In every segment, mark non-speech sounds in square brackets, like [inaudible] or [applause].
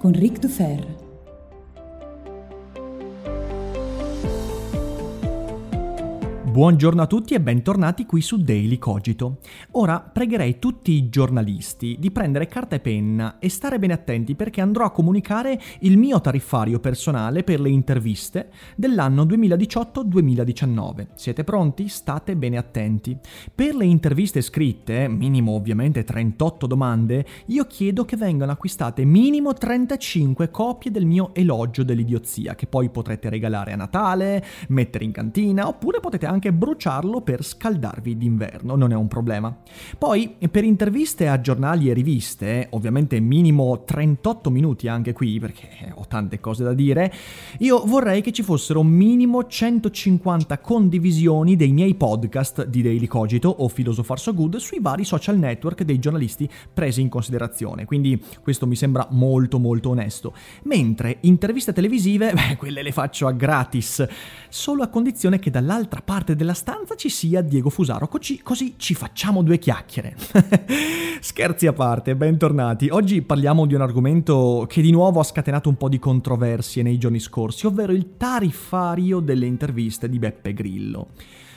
con Ric Dufer. Buongiorno a tutti e bentornati qui su Daily Cogito. Ora pregherei tutti i giornalisti di prendere carta e penna e stare bene attenti perché andrò a comunicare il mio tariffario personale per le interviste dell'anno 2018-2019. Siete pronti? State bene attenti. Per le interviste scritte, minimo ovviamente 38 domande, io chiedo che vengano acquistate minimo 35 copie del mio elogio dell'idiozia che poi potrete regalare a Natale, mettere in cantina oppure potete anche anche bruciarlo per scaldarvi d'inverno, non è un problema. Poi, per interviste a giornali e riviste, ovviamente minimo 38 minuti anche qui, perché ho tante cose da dire, io vorrei che ci fossero minimo 150 condivisioni dei miei podcast di Daily Cogito o Philosopher So Good sui vari social network dei giornalisti presi in considerazione, quindi questo mi sembra molto molto onesto. Mentre interviste televisive, [laughs] beh, quelle le faccio a gratis, solo a condizione che dall'altra parte parte della stanza ci sia Diego Fusaro, così, così ci facciamo due chiacchiere. [laughs] Scherzi a parte, bentornati. Oggi parliamo di un argomento che di nuovo ha scatenato un po' di controversie nei giorni scorsi, ovvero il tariffario delle interviste di Beppe Grillo.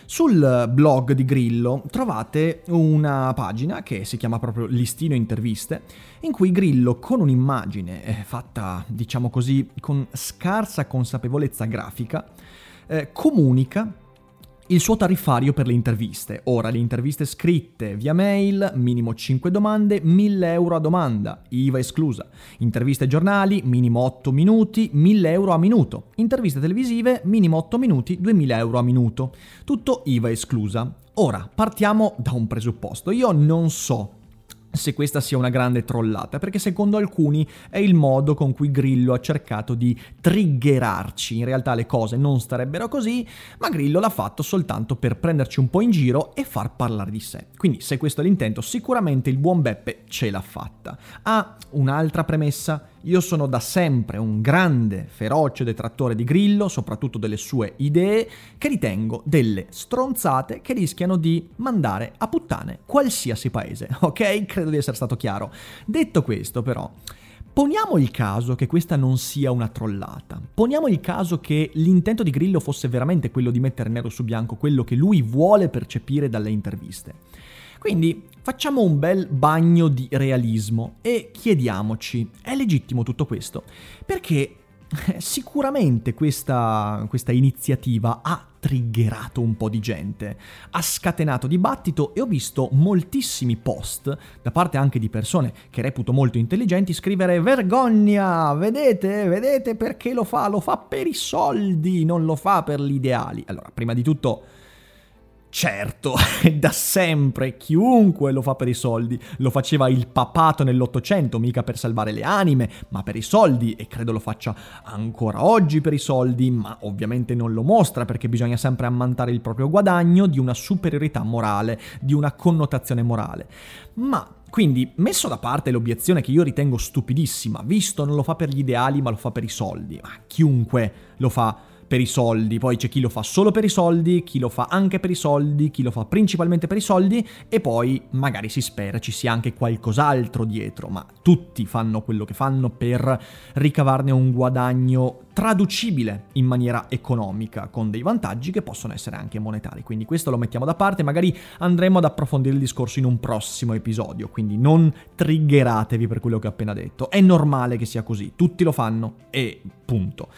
Sul blog di Grillo trovate una pagina che si chiama proprio Listino Interviste, in cui Grillo con un'immagine eh, fatta, diciamo così, con scarsa consapevolezza grafica, eh, comunica il suo tariffario per le interviste. Ora, le interviste scritte via mail, minimo 5 domande, 1000 euro a domanda, IVA esclusa. Interviste giornali, minimo 8 minuti, 1000 euro a minuto. Interviste televisive, minimo 8 minuti, 2000 euro a minuto. Tutto IVA esclusa. Ora, partiamo da un presupposto. Io non so se questa sia una grande trollata, perché secondo alcuni è il modo con cui Grillo ha cercato di triggerarci. In realtà le cose non starebbero così, ma Grillo l'ha fatto soltanto per prenderci un po' in giro e far parlare di sé. Quindi se questo è l'intento, sicuramente il buon Beppe ce l'ha fatta. Ha un'altra premessa io sono da sempre un grande, feroce detrattore di Grillo, soprattutto delle sue idee, che ritengo delle stronzate che rischiano di mandare a puttane qualsiasi paese, [laughs] ok? Credo di essere stato chiaro. Detto questo, però, Poniamo il caso che questa non sia una trollata. Poniamo il caso che l'intento di Grillo fosse veramente quello di mettere nero su bianco quello che lui vuole percepire dalle interviste. Quindi facciamo un bel bagno di realismo e chiediamoci, è legittimo tutto questo? Perché eh, sicuramente questa, questa, iniziativa ha triggerato un po' di gente, ha scatenato dibattito e ho visto moltissimi post da parte anche di persone che reputo molto intelligenti scrivere vergogna, vedete, vedete perché lo fa, lo fa per i soldi, non lo fa per gli ideali. Allora, prima di tutto Certo, [laughs] da sempre, chiunque lo fa per i soldi. Lo faceva il papato nell'Ottocento, mica per salvare le anime, ma per i soldi, e credo lo faccia ancora oggi per i soldi, ma ovviamente non lo mostra perché bisogna sempre ammantare il proprio guadagno di una superiorità morale, di una connotazione morale. Ma quindi, messo da parte l'obiezione che io ritengo stupidissima, visto non lo fa per gli ideali ma lo fa per i soldi, ma chiunque lo fa per i soldi, poi c'è chi lo fa solo per i soldi, chi lo fa anche per i soldi, chi lo fa principalmente per i soldi e poi magari si spera ci sia anche qualcos'altro dietro, ma tutti fanno quello che fanno per ricavarne un guadagno traducibile in maniera economica, con dei vantaggi che possono essere anche monetari. Quindi questo lo mettiamo da parte, magari andremo ad approfondire il discorso in un prossimo episodio, quindi non triggeratevi per quello che ho appena detto. È normale che sia così, tutti lo fanno e punto.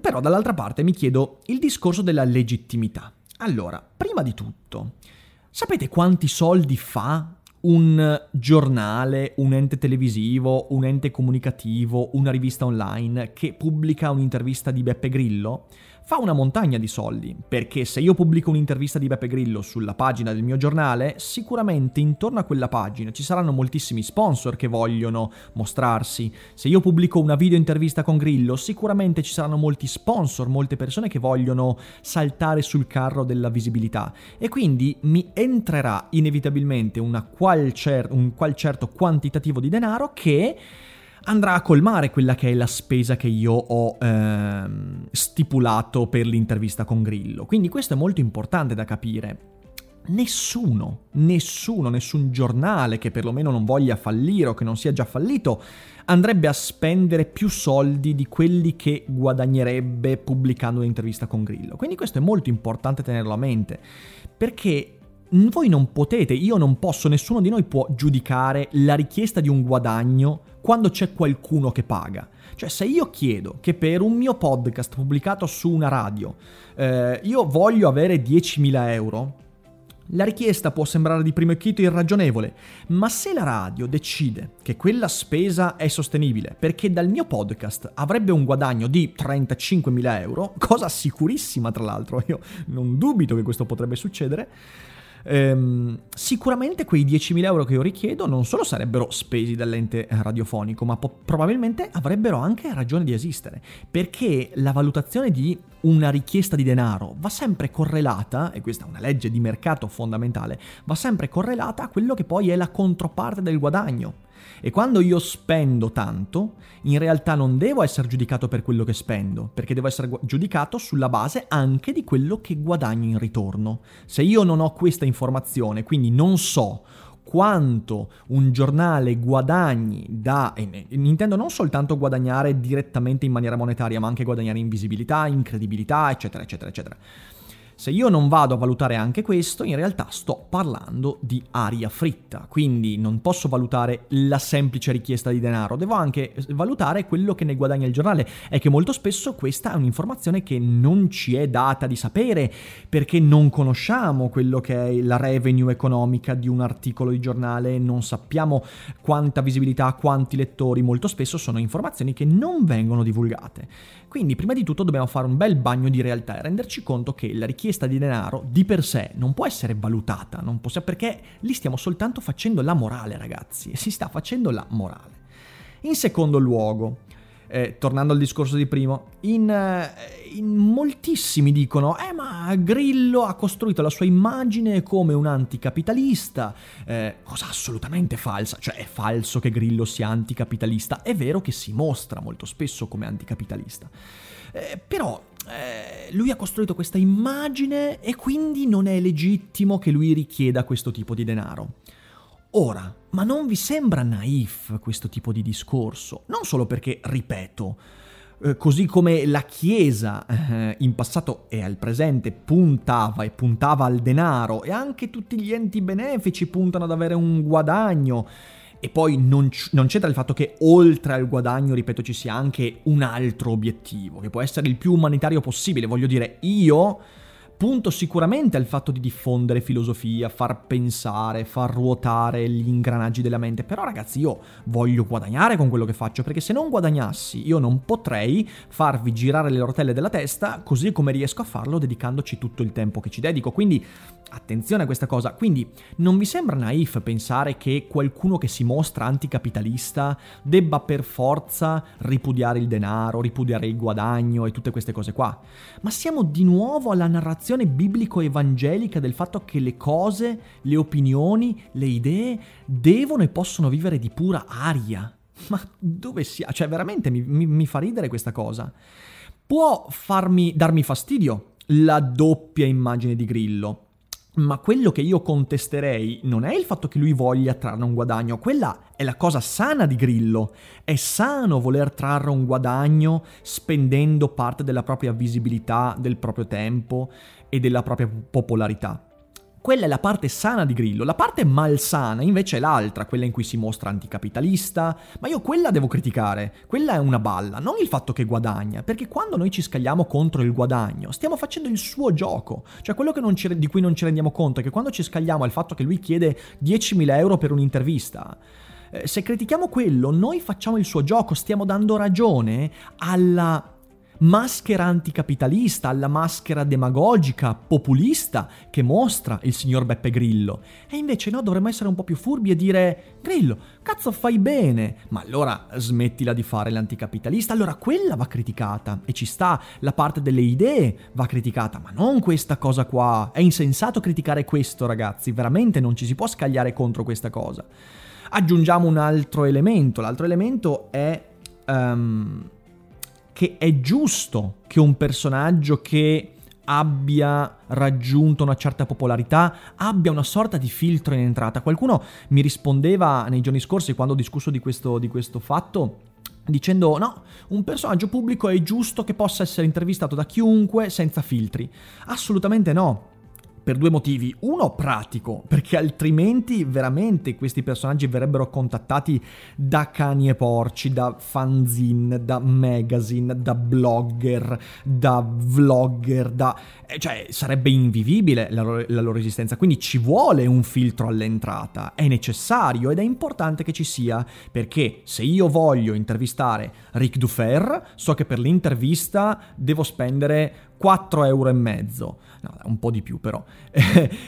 Però dall'altra parte mi chiedo il discorso della legittimità. Allora, prima di tutto, sapete quanti soldi fa un giornale, un ente televisivo, un ente comunicativo, una rivista online che pubblica un'intervista di Beppe Grillo? Fa una montagna di soldi, perché se io pubblico un'intervista di Beppe Grillo sulla pagina del mio giornale, sicuramente intorno a quella pagina ci saranno moltissimi sponsor che vogliono mostrarsi. Se io pubblico una video intervista con Grillo, sicuramente ci saranno molti sponsor, molte persone che vogliono saltare sul carro della visibilità e quindi mi entrerà inevitabilmente qual cer- un qual certo quantitativo di denaro che andrà a colmare quella che è la spesa che io ho ehm, stipulato per l'intervista con Grillo. Quindi questo è molto importante da capire. Nessuno, nessuno, nessun giornale che perlomeno non voglia fallire o che non sia già fallito andrebbe a spendere più soldi di quelli che guadagnerebbe pubblicando un'intervista con Grillo. Quindi questo è molto importante tenerlo a mente, perché voi non potete, io non posso, nessuno di noi può giudicare la richiesta di un guadagno quando c'è qualcuno che paga. Cioè se io chiedo che per un mio podcast pubblicato su una radio eh, io voglio avere 10.000 euro, la richiesta può sembrare di primo acchito irragionevole, ma se la radio decide che quella spesa è sostenibile perché dal mio podcast avrebbe un guadagno di 35.000 euro, cosa sicurissima tra l'altro, [laughs] io non dubito che questo potrebbe succedere, ehm, sicuramente quei 10.000 euro che io richiedo non solo sarebbero spesi dall'ente radiofonico, ma po- probabilmente avrebbero anche ragione di esistere, perché la valutazione di una richiesta di denaro va sempre correlata, e questa è una legge di mercato fondamentale, va sempre correlata a quello che poi è la controparte del guadagno. E quando io spendo tanto, in realtà non devo essere giudicato per quello che spendo, perché devo essere giudicato sulla base anche di quello che guadagno in ritorno. Se io non ho questa informazione, quindi non so quanto un giornale guadagni da, e intendo non soltanto guadagnare direttamente in maniera monetaria, ma anche guadagnare in visibilità, in credibilità, eccetera, eccetera, eccetera. Se io non vado a valutare anche questo, in realtà sto parlando di aria fritta, quindi non posso valutare la semplice richiesta di denaro, devo anche valutare quello che ne guadagna il giornale e che molto spesso questa è un'informazione che non ci è data di sapere perché non conosciamo quello che è la revenue economica di un articolo di giornale, non sappiamo quanta visibilità, quanti lettori, molto spesso sono informazioni che non vengono divulgate. Quindi prima di tutto dobbiamo fare un bel bagno di realtà e renderci conto che la richiesta di denaro di per sé non può essere valutata, non possiamo, perché lì stiamo soltanto facendo la morale ragazzi, si sta facendo la morale. In secondo luogo, eh, tornando al discorso di prima, in, eh, in, moltissimi dicono, eh ma Grillo ha costruito la sua immagine come un anticapitalista, eh, cosa assolutamente falsa, cioè è falso che Grillo sia anticapitalista, è vero che si mostra molto spesso come anticapitalista, eh, però eh, lui ha costruito questa immagine e quindi non è legittimo che lui richieda questo tipo di denaro. Ora, ma non vi sembra naif questo tipo di discorso? Non solo perché, ripeto, eh, così come la Chiesa eh, in passato e al presente puntava e puntava al denaro e anche tutti gli enti benefici puntano ad avere un guadagno. E poi non, non, c'entra il fatto che oltre al guadagno, ripeto, ci sia anche un altro obiettivo, che può essere il più umanitario possibile. Voglio dire, io punto sicuramente al fatto di diffondere filosofia, far pensare, far ruotare gli ingranaggi della mente, però ragazzi io voglio guadagnare con quello che faccio, perché se non guadagnassi io non potrei farvi girare le rotelle della testa così come riesco a farlo dedicandoci tutto il tempo che ci dedico, quindi attenzione a questa cosa, quindi non vi sembra naif pensare che qualcuno che si mostra anticapitalista debba per forza ripudiare il denaro, ripudiare il guadagno e tutte queste cose qua, ma siamo di nuovo alla narrazione biblico-evangelica del fatto che le cose, le opinioni, le idee devono e possono vivere di pura aria. Ma dove sia? Cioè veramente mi, mi, mi fa ridere questa cosa. Può farmi, darmi fastidio la doppia immagine di Grillo. Ma quello che io contesterei non è il fatto che lui voglia trarre un guadagno, quella è la cosa sana di Grillo. È sano voler trarre un guadagno spendendo parte della propria visibilità, del proprio tempo e della propria popolarità. Quella è la parte sana di Grillo, la parte malsana invece è l'altra, quella in cui si mostra anticapitalista, ma io quella devo criticare, quella è una balla, non il fatto che guadagna, perché quando noi ci scagliamo contro il guadagno stiamo facendo il suo gioco, cioè quello ci, di cui non ci rendiamo conto è che quando ci scagliamo al fatto che lui chiede 10.000 euro per un'intervista, eh, se critichiamo quello noi facciamo il suo gioco, stiamo dando ragione alla maschera anticapitalista, alla maschera demagogica, populista che mostra il signor Beppe Grillo. E invece no, dovremmo essere un po' più furbi e dire Grillo, cazzo fai bene, ma allora smettila di fare l'anticapitalista, allora quella va criticata e ci sta, la parte delle idee va criticata, ma non questa cosa qua. È insensato criticare questo, ragazzi, veramente non ci si può scagliare contro questa cosa. Aggiungiamo un altro elemento, l'altro elemento è... Um, che è giusto che un personaggio che abbia raggiunto una certa popolarità, abbia una sorta di filtro in entrata. Qualcuno mi rispondeva nei giorni scorsi quando ho discusso di questo, di questo fatto dicendo no, un personaggio pubblico è giusto che possa essere intervistato da chiunque senza filtri. Assolutamente no per due motivi. Uno pratico, perché altrimenti veramente questi personaggi verrebbero contattati da cani e porci, da fanzine, da magazine, da blogger, da vlogger, da... Eh, cioè sarebbe invivibile la loro, la loro esistenza. Quindi ci vuole un filtro all'entrata, è necessario ed è importante che ci sia, perché se io voglio intervistare Ric Dufer, so che per l'intervista devo spendere 4 euro no, un po' di più però, [laughs]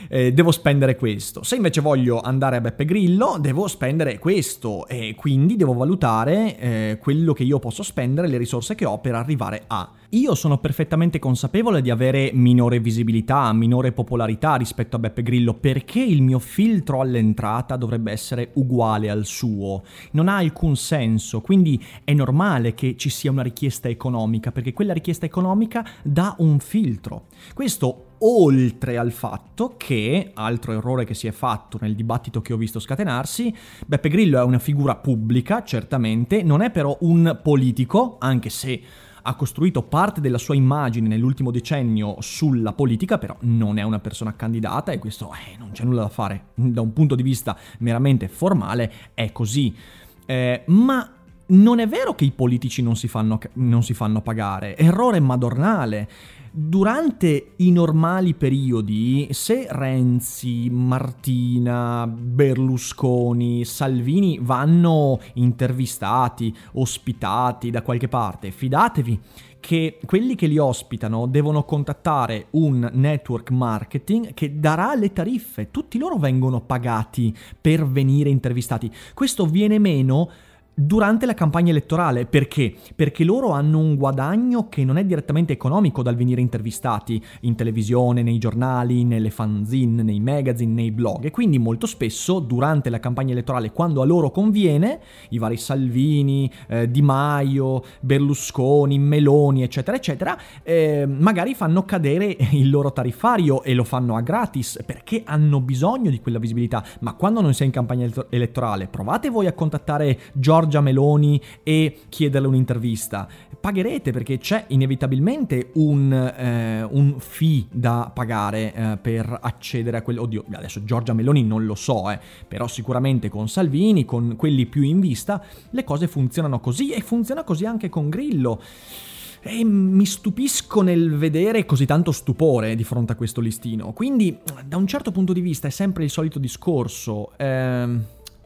eh, devo spendere questo. Se invece voglio andare a Beppe Grillo, devo spendere questo e quindi devo valutare eh, quello che io posso spendere, le risorse che ho per arrivare a. Io sono perfettamente consapevole di avere minore visibilità, minore popolarità rispetto a Beppe Grillo, perché il mio filtro all'entrata dovrebbe essere uguale al suo. Non ha alcun senso, quindi è normale che ci sia una richiesta economica, perché quella richiesta economica dà un filtro. Questo oltre al fatto che, altro errore che si è fatto nel dibattito che ho visto scatenarsi, Beppe Grillo è una figura pubblica, certamente, non è però un politico, anche se ha costruito parte della sua immagine nell'ultimo decennio sulla politica, però non è una persona candidata e questo eh, non c'è nulla da fare. Da un punto di vista meramente formale è così. Eh, ma non è vero che i politici non si fanno, non si fanno pagare, errore madornale. Durante i normali periodi, se Renzi, Martina, Berlusconi, Salvini vanno intervistati, ospitati da qualche parte, fidatevi che quelli che li ospitano devono contattare un network marketing che darà le tariffe. Tutti loro vengono pagati per venire intervistati. Questo viene meno durante la campagna elettorale. Perché? Perché loro hanno un guadagno che non è direttamente economico dal venire intervistati in televisione, nei giornali, nelle fanzine, nei magazine, nei blog. E quindi molto spesso durante la campagna elettorale, quando a loro conviene, i vari Salvini, eh, Di Maio, Berlusconi, Meloni, eccetera, eccetera, eh, magari fanno cadere il loro tariffario e lo fanno a gratis perché hanno bisogno di quella visibilità. Ma quando non sei in campagna elettorale, provate voi a contattare Giorgio Giorgia Meloni e chiederle un'intervista. Pagherete perché c'è inevitabilmente un, eh, un fee da pagare eh, per accedere a quello. Oddio, adesso Giorgia Meloni non lo so, eh, però sicuramente con Salvini, con quelli più in vista, le cose funzionano così e funziona così anche con Grillo. E mi stupisco nel vedere così tanto stupore di fronte a questo listino. Quindi, da un certo punto di vista, è sempre il solito discorso. Ehm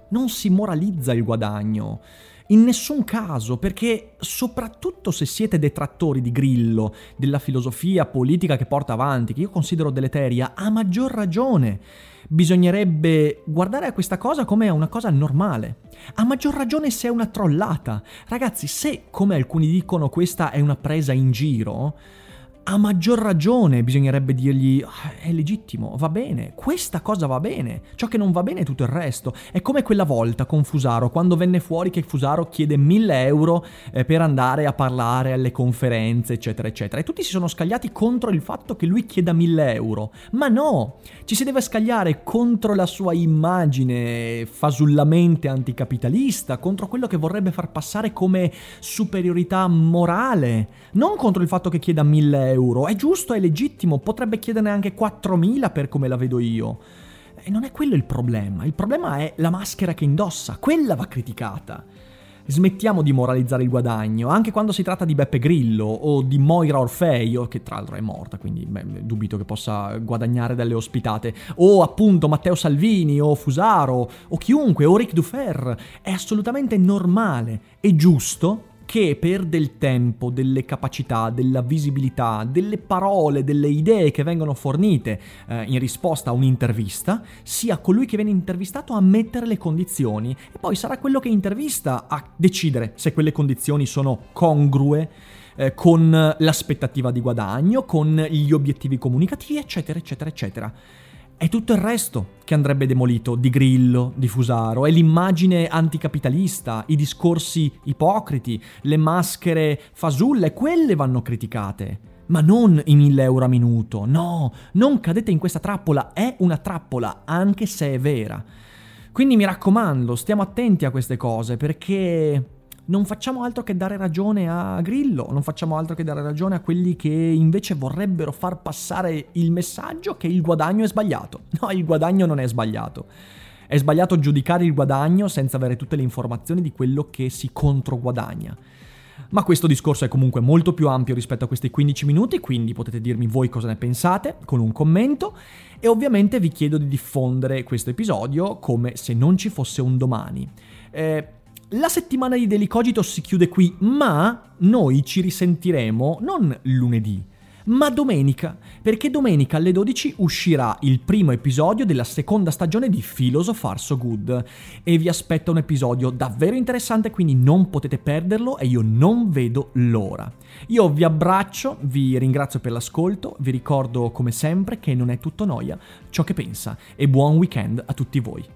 non si moralizza il guadagno. In nessun caso, perché soprattutto se siete detrattori di Grillo, della filosofia politica che porta avanti, che io considero deleteria, a maggior ragione bisognerebbe guardare a questa cosa come a una cosa normale. A maggior ragione se è una trollata. Ragazzi, se, come alcuni dicono, questa è una presa in giro, a maggior ragione bisognerebbe dirgli ah, è legittimo, va bene, questa cosa va bene, ciò che non va bene è tutto il resto. È come quella volta con Fusaro, quando venne fuori che Fusaro chiede 1000 euro eh, per andare a parlare alle conferenze, eccetera, eccetera. E tutti si sono scagliati contro il fatto che lui chieda 1000 euro. Ma no, ci si deve scagliare contro la sua immagine fasullamente anticapitalista, contro quello che vorrebbe far passare come superiorità morale, non contro il fatto che chieda 1000 euro euro. È giusto, è legittimo, potrebbe chiederne anche 4.000 per come la vedo io. E non è quello il problema, il problema è la maschera che indossa, quella va criticata. Smettiamo di moralizzare il guadagno, anche quando si tratta di Beppe Grillo o di Moira Orfeo, che tra l'altro è morta, quindi beh, dubito che possa guadagnare dalle ospitate, o appunto Matteo Salvini o Fusaro o chiunque, o Ric Dufer. È assolutamente normale e giusto che per del tempo, delle capacità, della visibilità, delle parole, delle idee che vengono fornite eh, in risposta a un'intervista, sia colui che viene intervistato a mettere le condizioni e poi sarà quello che intervista a decidere se quelle condizioni sono congrue eh, con l'aspettativa di guadagno, con gli obiettivi comunicativi, eccetera, eccetera, eccetera. È tutto il resto che andrebbe demolito di Grillo, di Fusaro, è l'immagine anticapitalista, i discorsi ipocriti, le maschere fasulle, quelle vanno criticate. Ma non i 1000 euro a minuto, no, non cadete in questa trappola, è una trappola, anche se è vera. Quindi mi raccomando, stiamo attenti a queste cose perché non facciamo altro che dare ragione a Grillo, non facciamo altro che dare ragione a quelli che invece vorrebbero far passare il messaggio che il guadagno è sbagliato. [laughs] No, il guadagno non è sbagliato. È sbagliato giudicare il guadagno senza avere tutte le informazioni di quello che si controguadagna. Ma questo discorso è comunque molto più ampio rispetto a questi 15 minuti, quindi potete dirmi voi cosa ne pensate con un commento e ovviamente vi chiedo di diffondere questo episodio come se non ci fosse un domani. Eh, la settimana di Daily Cogito si chiude qui, ma noi ci risentiremo non lunedì, ma domenica, perché domenica alle 12 uscirà il primo episodio della seconda stagione di Philosopher So Good e vi aspetta un episodio davvero interessante, quindi non potete perderlo e io non vedo l'ora. Io vi abbraccio, vi ringrazio per l'ascolto, vi ricordo come sempre che non è tutto noia ciò che pensa e buon weekend a tutti voi.